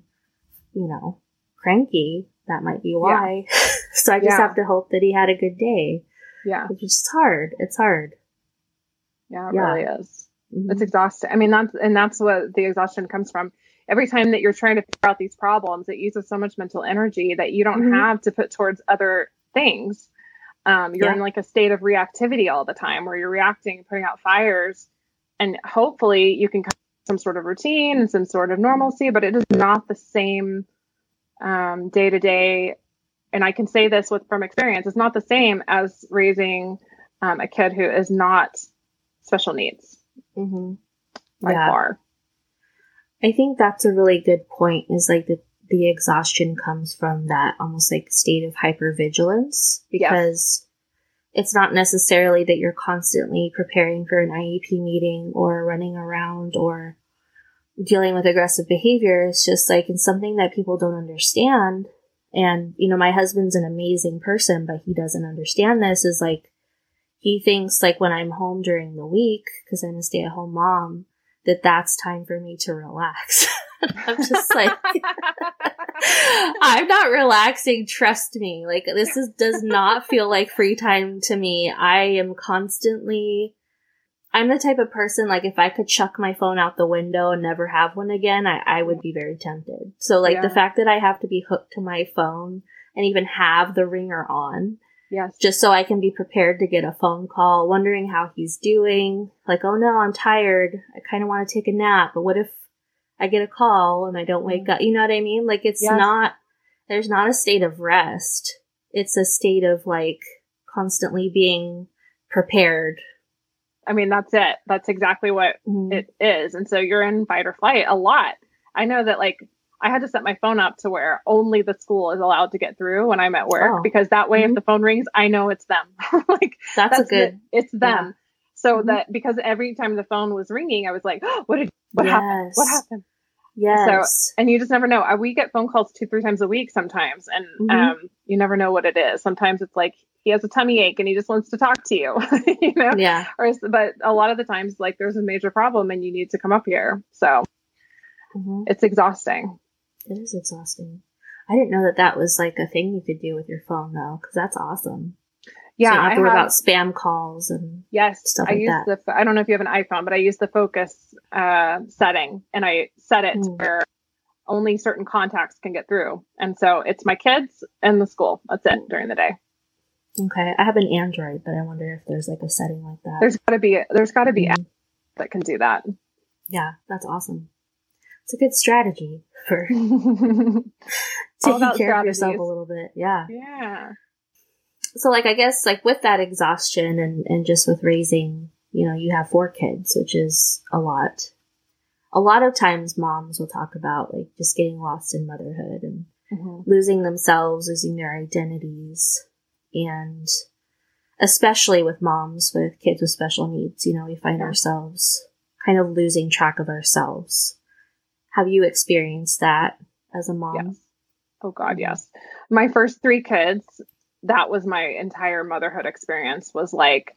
you know, cranky, that might be why. Yeah. [laughs] so I just yeah. have to hope that he had a good day. Yeah. It's just hard. It's hard. Yeah, it yeah. really is. Mm-hmm. It's exhausting. I mean, that's, and that's what the exhaustion comes from. Every time that you're trying to figure out these problems, it uses so much mental energy that you don't mm-hmm. have to put towards other things. Um, you're in like a state of reactivity all the time where you're reacting, putting out fires, and hopefully you can come some sort of routine and some sort of normalcy, but it is not the same day to day. And I can say this with from experience, it's not the same as raising um, a kid who is not special needs mm-hmm. by yeah. far. I think that's a really good point. Is like the the exhaustion comes from that almost like state of hypervigilance because yes. it's not necessarily that you're constantly preparing for an IEP meeting or running around or dealing with aggressive behavior is just like it's something that people don't understand. And, you know, my husband's an amazing person, but he doesn't understand this is like, he thinks like when I'm home during the week, cause I'm a stay at home mom, that that's time for me to relax. [laughs] I'm just like, [laughs] I'm not relaxing. Trust me. Like this is, does not feel like free time to me. I am constantly I'm the type of person like if I could chuck my phone out the window and never have one again, I, I would be very tempted. So like yeah. the fact that I have to be hooked to my phone and even have the ringer on Yes. Just so I can be prepared to get a phone call, wondering how he's doing. Like, oh no, I'm tired. I kind of want to take a nap, but what if I get a call and I don't wake mm. up? You know what I mean? Like, it's Yes. not, there's not a state of rest. It's a state of like constantly being prepared. I mean, that's it. That's exactly what Mhm. it is. And so you're in fight or flight a lot. I know that like I had to set my phone up to where only the school is allowed to get through when I'm at work Oh. because that way Mhm. if the phone rings, I know it's them. [laughs] like That's, a the- good, it's them. So Mhm. that because every time the phone was ringing, I was like, what did what happened? What happened? yes. So, and you just never know. We get phone calls two, three times a week sometimes, and Mhm. um, you never know what it is. Sometimes it's like he has a tummy ache and he just wants to talk to you, [laughs] you know. yeah. Or, but a lot of the times, like there's a major problem and you need to come up here. So Mhm. it's exhausting. It is exhausting. I didn't know that that was like a thing you could do with your phone though, because that's awesome. Yeah, so don't have I to worry about spam calls and yes, stuff I use that. the. I don't know if you have an iPhone, but I use the focus uh, setting, and I set it Hmm. where only certain contacts can get through, and so it's my kids and the school. That's it during the day. Okay. I have an Android, but I wonder if there's like a setting like that. There's got to be. There's got to be Mhm. apps that can do that. Yeah, that's awesome. It's a good strategy for [laughs] [laughs] taking care of yourself a little bit. Yeah. yeah. So like I guess like with that exhaustion and and just with raising, you know, you have four kids, which is a lot. A lot of times moms will talk about like just getting lost in motherhood and Mhm. losing themselves, losing their identities, and especially with moms with kids with special needs, you know, we find ourselves kind of losing track of ourselves. Have you experienced that as a mom? Yes. Oh God, yes. My first three kids, that was my entire motherhood experience was like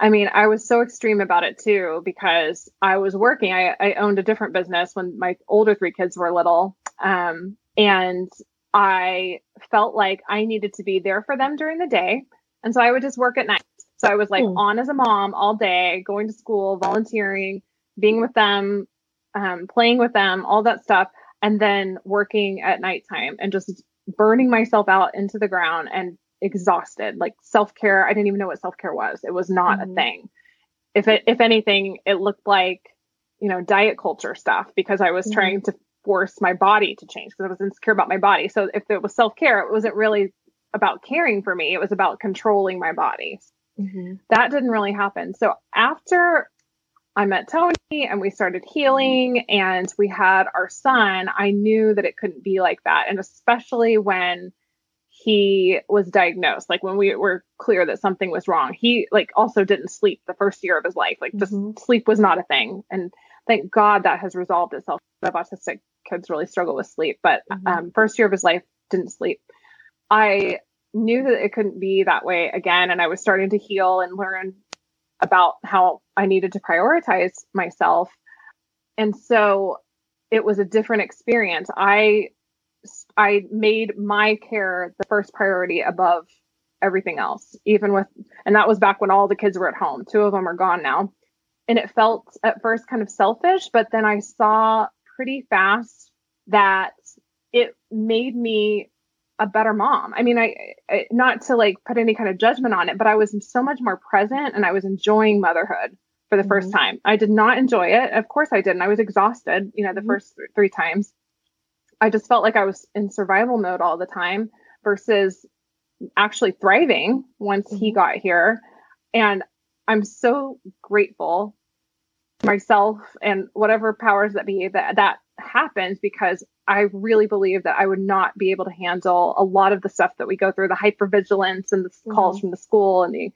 I mean, I was so extreme about it too because I was working. I, I owned a different business when my older three kids were little. Um, and I felt like I needed to be there for them during the day. And so I would just work at night. So I was like Hmm. on as a mom all day, going to school, volunteering, being with them, um, playing with them, all that stuff and then working at nighttime and just burning myself out into the ground and exhausted like self-care i didn't even know what self-care was it was not Mhm. a thing if it if anything it looked like you know diet culture stuff because i was Mhm. trying to force my body to change because i was insecure about my body so if it was self-care it wasn't really about caring for me it was about controlling my body Mm-hmm. that didn't really happen. So after I met Tony and we started healing and we had our son, I knew that it couldn't be like that. And especially when he was diagnosed, like when we were clear that something was wrong, he like also didn't sleep the first year of his life. Like just Mhm. sleep was not a thing. And thank God that has resolved itself. Of autistic kids really struggle with sleep, but Mhm. um, first year of his life didn't sleep. I knew that it couldn't be that way again, and I was starting to heal and learn about how I needed to prioritize myself. And so it was a different experience. I I made my care the first priority above everything else, even with and that was back when all the kids were at home. Two of them are gone now. And it felt at first kind of selfish, but then I saw pretty fast that it made me a better mom. I mean, I, I not to like put any kind of judgment on it, but I was so much more present and I was enjoying motherhood for the first time. I did not enjoy it. Of course I didn't. I was exhausted, you know, the Mhm. first th- three times. I just felt like I was in survival mode all the time versus actually thriving once he Mhm. got here. And I'm so grateful myself and whatever powers that be that that happens because I really believe that I would not be able to handle a lot of the stuff that we go through, the hypervigilance and the s- calls from the school and the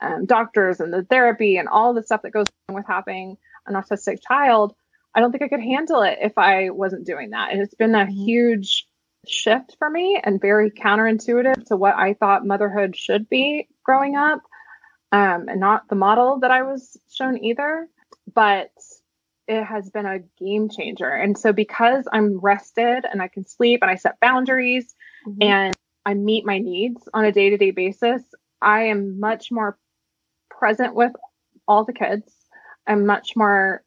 um, doctors and the therapy and all the stuff that goes with having an autistic child. I don't think I could handle it if I wasn't doing that. And it's been a Mhm. huge shift for me and very counterintuitive to what I thought motherhood should be growing up, um, and not the model that I was shown either. But it has been a game changer. And so because I'm rested and I can sleep and I set boundaries Mhm. and I meet my needs on a day to day basis, I am much more present with all the kids. I'm much more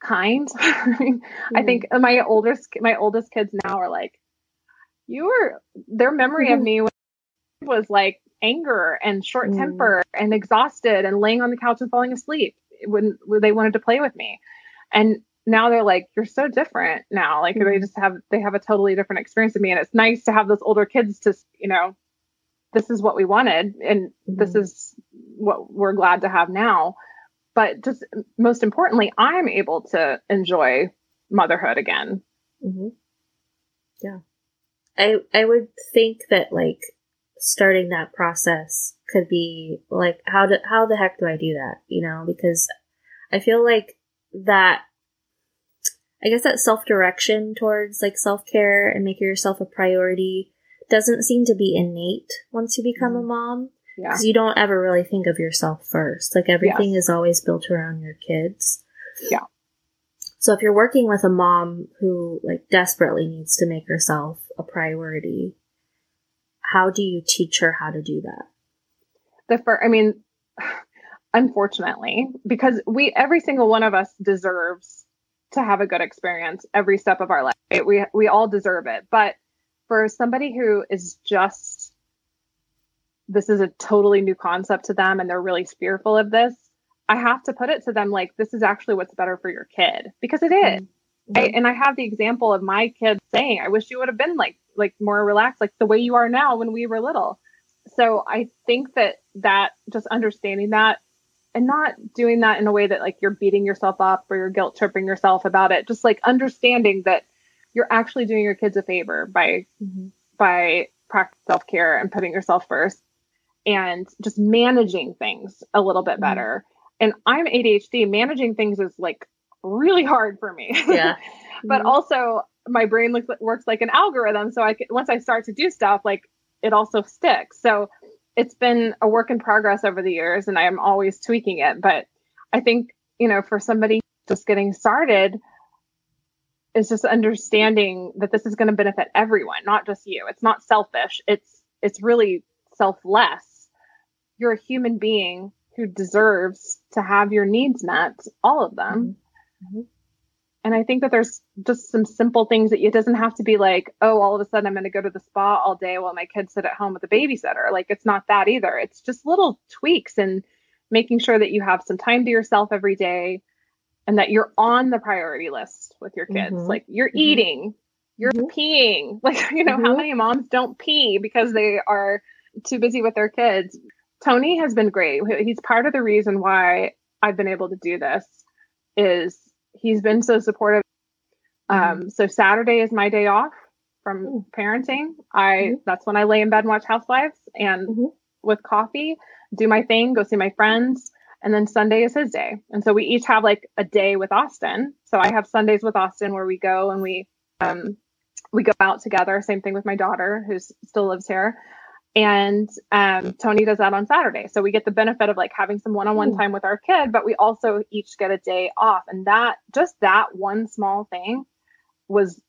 kind. [laughs] I think my oldest my oldest kids now are like, you were their memory of Mhm. me was like anger and short mm. temper and exhausted and laying on the couch and falling asleep when, they wanted to play with me. And now they're like, you're so different now. Like mm. they just have, they have a totally different experience of me. And it's nice to have those older kids to, you know, this is what we wanted and mm. this is what we're glad to have now. But just most importantly, I'm able to enjoy motherhood again. Mm-hmm. Yeah. I I would think that like starting that process could be like how do how the heck do I do that? You know, because I feel like that I guess that self direction towards like self care and making yourself a priority doesn't seem to be innate once you become mm-hmm. a mom. Because yeah. you don't ever really think of yourself first. Like everything yes. is always built around your kids. Yeah. So if you're working with a mom who like desperately needs to make herself a priority, how do you teach her how to do that? The first, I mean, unfortunately, because we every single one of us deserves to have a good experience every step of our life. We we all deserve it, but for somebody who is just this is a totally new concept to them and they're really fearful of this I have to put it to them like this is actually what's better for your kid because it is. Mm-hmm. I, and I have the example of my kids saying, "I wish you would have been like like more relaxed, like the way you are now when we were little." So I think that that just understanding that and not doing that in a way that like you're beating yourself up or you're guilt tripping yourself about it, just like understanding that you're actually doing your kids a favor by mm-hmm. by practice self care and putting yourself first and just managing things a little bit mm-hmm. better and I'm ADHD. Managing things is like really hard for me. [laughs] Yeah. but mm-hmm. also my brain looks works like an algorithm. So I can, once I start to do stuff, like it also sticks. So it's been a work in progress over the years, and I am always tweaking it. But I think you know, for somebody just getting started, is just understanding that this is going to benefit everyone, not just you. It's not selfish. It's it's really selfless. You're a human being who deserves to have your needs met, all of them. Mm-hmm. And I think that there's just some simple things that it doesn't have to be like, oh, all of a sudden I'm going to go to the spa all day while my kids sit at home with a babysitter. Like it's not that either. It's just little tweaks and making sure that you have some time to yourself every day and that you're on the priority list with your kids. Mm-hmm. Like you're mm-hmm. eating, you're mm-hmm. peeing. [laughs] Like, you know, how mm-hmm. many moms don't pee because they are too busy with their kids? Tony has been great. He's part of the reason why I've been able to do this is he's been so supportive. Mm-hmm. Um, so Saturday is my day off from parenting. I mm-hmm. that's when I lay in bed and watch Housewives and mm-hmm. with coffee, do my thing, go see my friends, and then Sunday is his day. And so we each have like a day with Austin. So I have Sundays with Austin where we go and we um we go out together. Same thing with my daughter who still lives here and um, Tony does that on Saturday. So we get the benefit of like having some one-on-one time with our kid, but we also each get a day off. And that just that one small thing was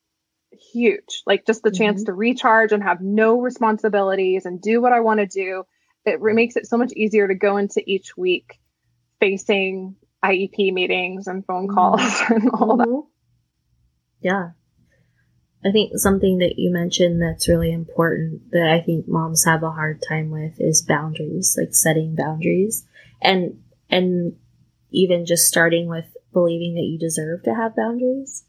huge. Like just the mm-hmm. chance to recharge and have no responsibilities and do what I want to do. It re- makes it so much easier to go into each week facing IEP meetings and phone calls mm-hmm. [laughs] and all mm-hmm. that. Yeah. I think something that you mentioned that's really important that I think moms have a hard time with is boundaries, like setting boundaries and, and even just starting with believing that you deserve to have boundaries.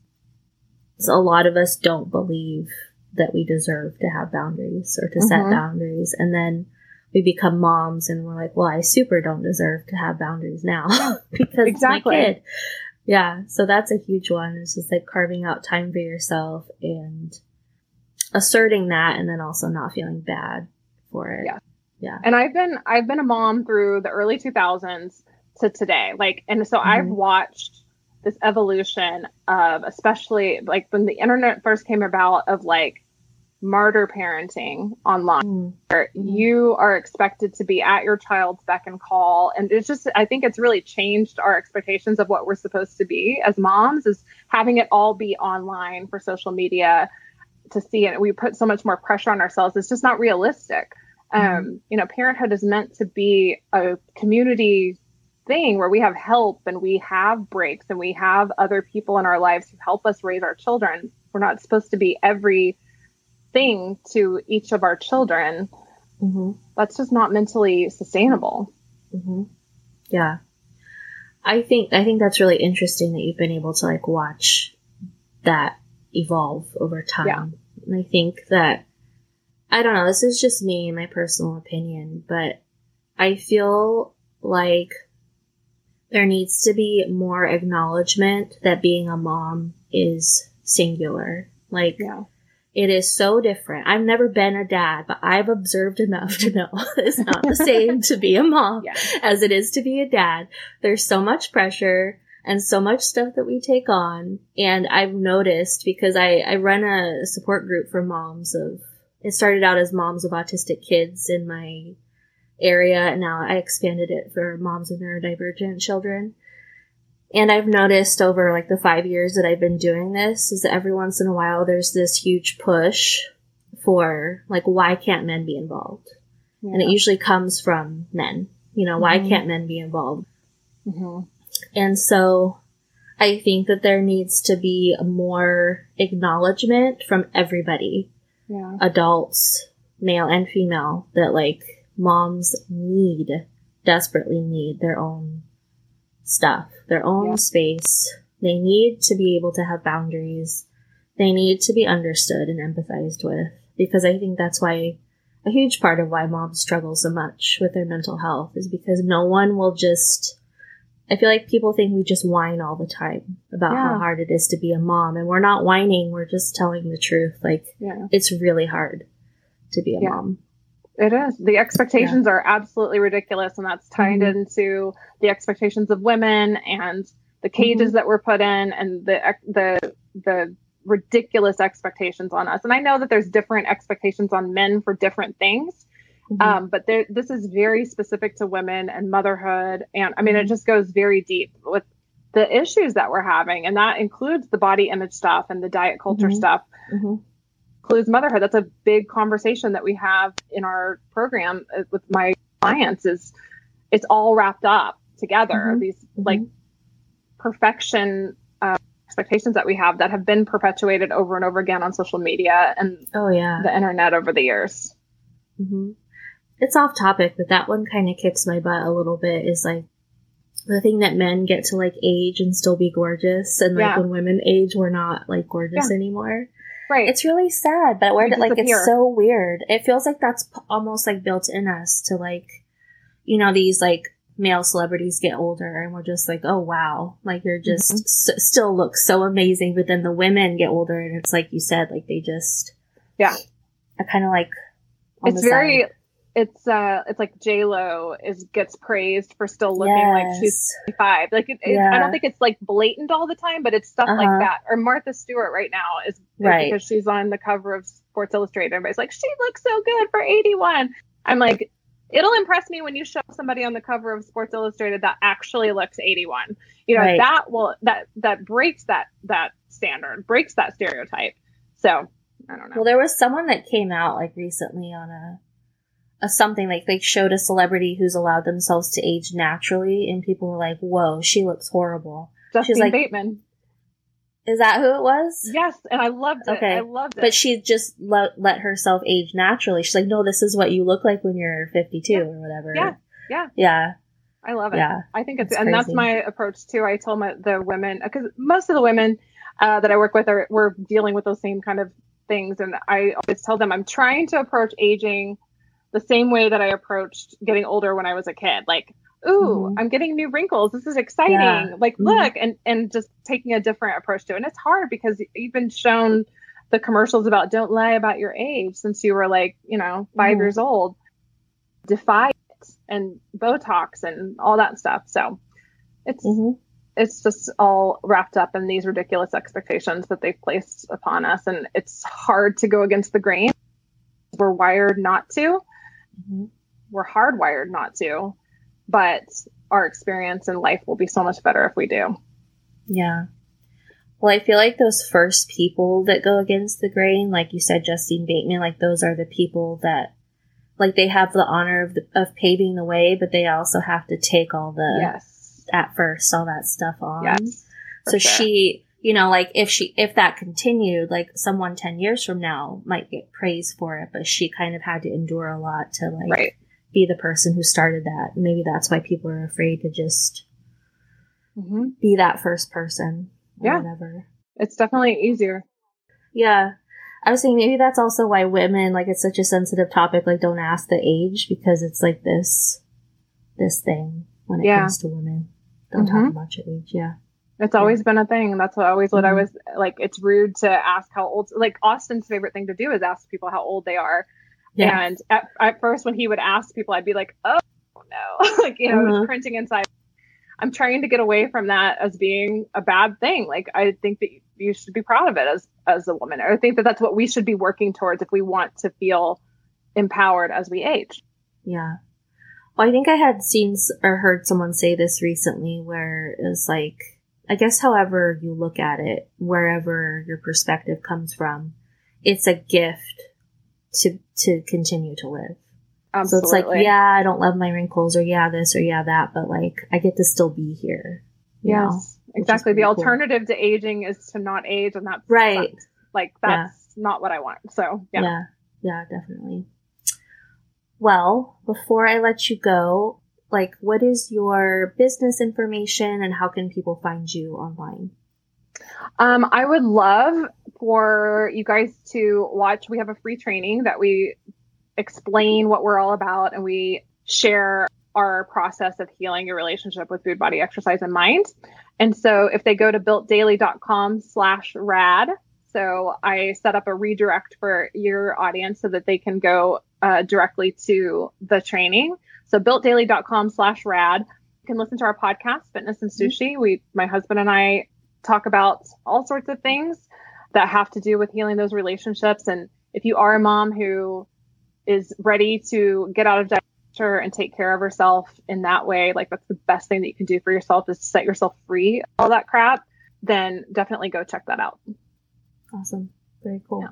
So a lot of us don't believe that we deserve to have boundaries or to mm-hmm. set boundaries. And then we become moms and we're like, well, I super don't deserve to have boundaries now [laughs] because exactly. my kid yeah, so that's a huge one. It's just like carving out time for yourself and asserting that and then also not feeling bad for it. Yeah. Yeah. And I've been I've been a mom through the early 2000s to today. Like and so mm-hmm. I've watched this evolution of especially like when the internet first came about of like martyr parenting online. Mm. where you are expected to be at your child's beck and call. And it's just i think it's really changed our expectations of what we're supposed to be as moms is having it all be online for social media to see and we put so much more pressure on ourselves. It's just not realistic. Mm. um you know parenthood is meant to be a community thing where we have help and we have breaks and we have other people in our lives who help us raise our children. We're not supposed to be every thing to each of our children. Mm-hmm. That's just not mentally sustainable. Mm-hmm. Yeah. I think I think that's really interesting that you've been able to like watch that evolve over time. Yeah. And I think that I don't know, this is just me, my personal opinion, but I feel like there needs to be more acknowledgement that being a mom is singular. Like yeah. It is so different. I've never been a dad, but I've observed enough to know [laughs] it's not the same to be a mom yeah. as it is to be a dad. There's so much pressure and so much stuff that we take on. And I've noticed because I, I run a support group for moms of, it started out as moms of autistic kids in my area. And now I expanded it for moms of neurodivergent children. And I've noticed over like the five years that I've been doing this is that every once in a while there's this huge push for like, why can't men be involved? Yeah. And it usually comes from men. You know, mm-hmm. why can't men be involved? Mm-hmm. And so I think that there needs to be more acknowledgement from everybody. Yeah. Adults, male and female, that like moms need, desperately need their own stuff, their own yeah. space. They need to be able to have boundaries. They need to be understood and empathized with because I think that's why a huge part of why moms struggle so much with their mental health is because no one will just I feel like people think we just whine all the time about yeah. how hard it is to be a mom and we're not whining, we're just telling the truth. Like yeah. it's really hard to be a yeah. mom. It is. The expectations yeah. are absolutely ridiculous, and that's tied mm-hmm. into the expectations of women and the cages mm-hmm. that were put in, and the the the ridiculous expectations on us. And I know that there's different expectations on men for different things, mm-hmm. um, but there, this is very specific to women and motherhood. And I mean, it mm-hmm. just goes very deep with the issues that we're having, and that includes the body image stuff and the diet culture mm-hmm. stuff. Includes motherhood. That's a big conversation that we have in our program uh, with my clients is it's all wrapped up together. Mm-hmm. These mm-hmm. like perfection uh, expectations that we have that have been perpetuated over and over again on social media and oh yeah the internet over the years. Mm-hmm. It's off topic, but that one kind of kicks my butt a little bit. Is like the thing that men get to like age and still be gorgeous, and like yeah. when women age, we're not like gorgeous yeah. anymore. Right. It's really sad, but where like it's so weird. It feels like that's almost like built in us to like, you know, these like male celebrities get older and we're just like, oh wow, like you're just mm-hmm. s- still look so amazing. But then the women get older and it's like you said, like they just, yeah, I kind of like. It's very side it's uh it's like J Lo is gets praised for still looking yes. like she's five. Like it, yeah. I don't think it's like blatant all the time, but it's stuff uh-huh. like that. Or Martha Stewart right now is right. because she's on the cover of Sports Illustrated. Everybody's like, she looks so good for 81. I'm like, it'll impress me when you show somebody on the cover of Sports Illustrated that actually looks 81. You know, right. that will that that breaks that that standard, breaks that stereotype. So I don't know. Well, there was someone that came out like recently on a a something like they showed a celebrity who's allowed themselves to age naturally, and people were like, "Whoa, she looks horrible." Justine She's like, Bateman. Is that who it was? Yes, and I loved it. Okay. I loved it. But she just let, let herself age naturally. She's like, no, this is what you look like when you're 52 yeah. or whatever. Yeah, yeah, yeah. I love it. Yeah, I think it's, it's and crazy. that's my approach too. I told my the women because most of the women uh, that I work with are we're dealing with those same kind of things, and I always tell them I'm trying to approach aging the same way that I approached getting older when I was a kid. Like, ooh, mm-hmm. I'm getting new wrinkles. This is exciting. Yeah. Like, mm-hmm. look, and and just taking a different approach to it. And it's hard because you've been shown the commercials about don't lie about your age since you were like, you know, 5 mm-hmm. years old. Defy it and Botox and all that stuff. So it's mm-hmm. it's just all wrapped up in these ridiculous expectations that they've placed upon us. And it's hard to go against the grain. We're wired not to. We're hardwired not to, but our experience in life will be so much better if we do. Yeah. Well, I feel like those first people that go against the grain, like you said, Justine Bateman, like those are the people that, like, they have the honor of the, of paving the way, but they also have to take all the yes at first all that stuff on. Yes, so sure. she, you know, like if she, if that continued, like someone 10 years from now might get praise for it, but she kind of had to endure a lot to like Right. be the person who started that. Maybe that's why people are afraid to just hmm be that first person or Yeah. whatever. It's definitely easier. Yeah. I was saying maybe that's also why women, like it's such a sensitive topic, like don't ask the age because it's like this, this thing when it Yeah. comes to women. Don't Mhm. talk about your age. Yeah. It's always been a thing. That's what always what I Mhm. was like. It's rude to ask how old. Like Austin's favorite thing to do is ask people how old they are. Yeah. And at, at first, when he would ask people, I'd be like, "Oh no!" [laughs] like you know, I was Mhm. cringing inside. I'm trying to get away from that as being a bad thing. Like I think that you should be proud of it as as a woman. I think that that's what we should be working towards if we want to feel empowered as we age. Yeah. Well, I think I had seen or heard someone say this recently where it was like, I guess however you look at it, wherever your perspective comes from, it's a gift to, to continue to live. So it's like, yeah, I don't love my wrinkles or yeah, this or yeah, that, but like, I get to still be here. Yes, exactly. The pretty cool. alternative to aging is to not age, and that's Right. sucks. Like that's not what I want. So yeah. Yeah. Yeah, definitely. Well, before I let you go, like, what is your business information and how can people find you online? Um, I would love for you guys to watch. We have a free training that we explain what we're all about and we share our process of healing your relationship with food, body, exercise, and mind. And so if they go to builtdaily.com slash rad, so I set up a redirect for your audience so that they can go uh, directly to the training. So builtdaily.com slash rad. You can listen to our podcast, Fitness and mm-hmm. Sushi. We, my husband and I talk about all sorts of things that have to do with healing those relationships. And if you are a mom who is ready to get out of culture and take care of herself in that way, like that's the best thing that you can do for yourself is to set yourself free, of all that crap, then definitely go check that out. Awesome. Very cool. Yeah.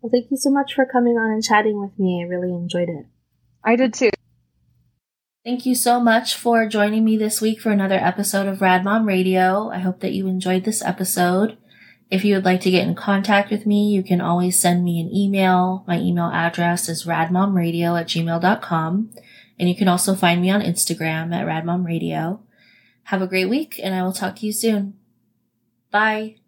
Well, thank you so much for coming on and chatting with me. I really enjoyed it. I did too. Thank you so much for joining me this week for another episode of Rad Mom Radio. I hope that you enjoyed this episode. If you would like to get in contact with me, you can always send me an email. My email address is radmomradio at gmail.com. And you can also find me on Instagram at radmomradio. Have a great week and I will talk to you soon. Bye.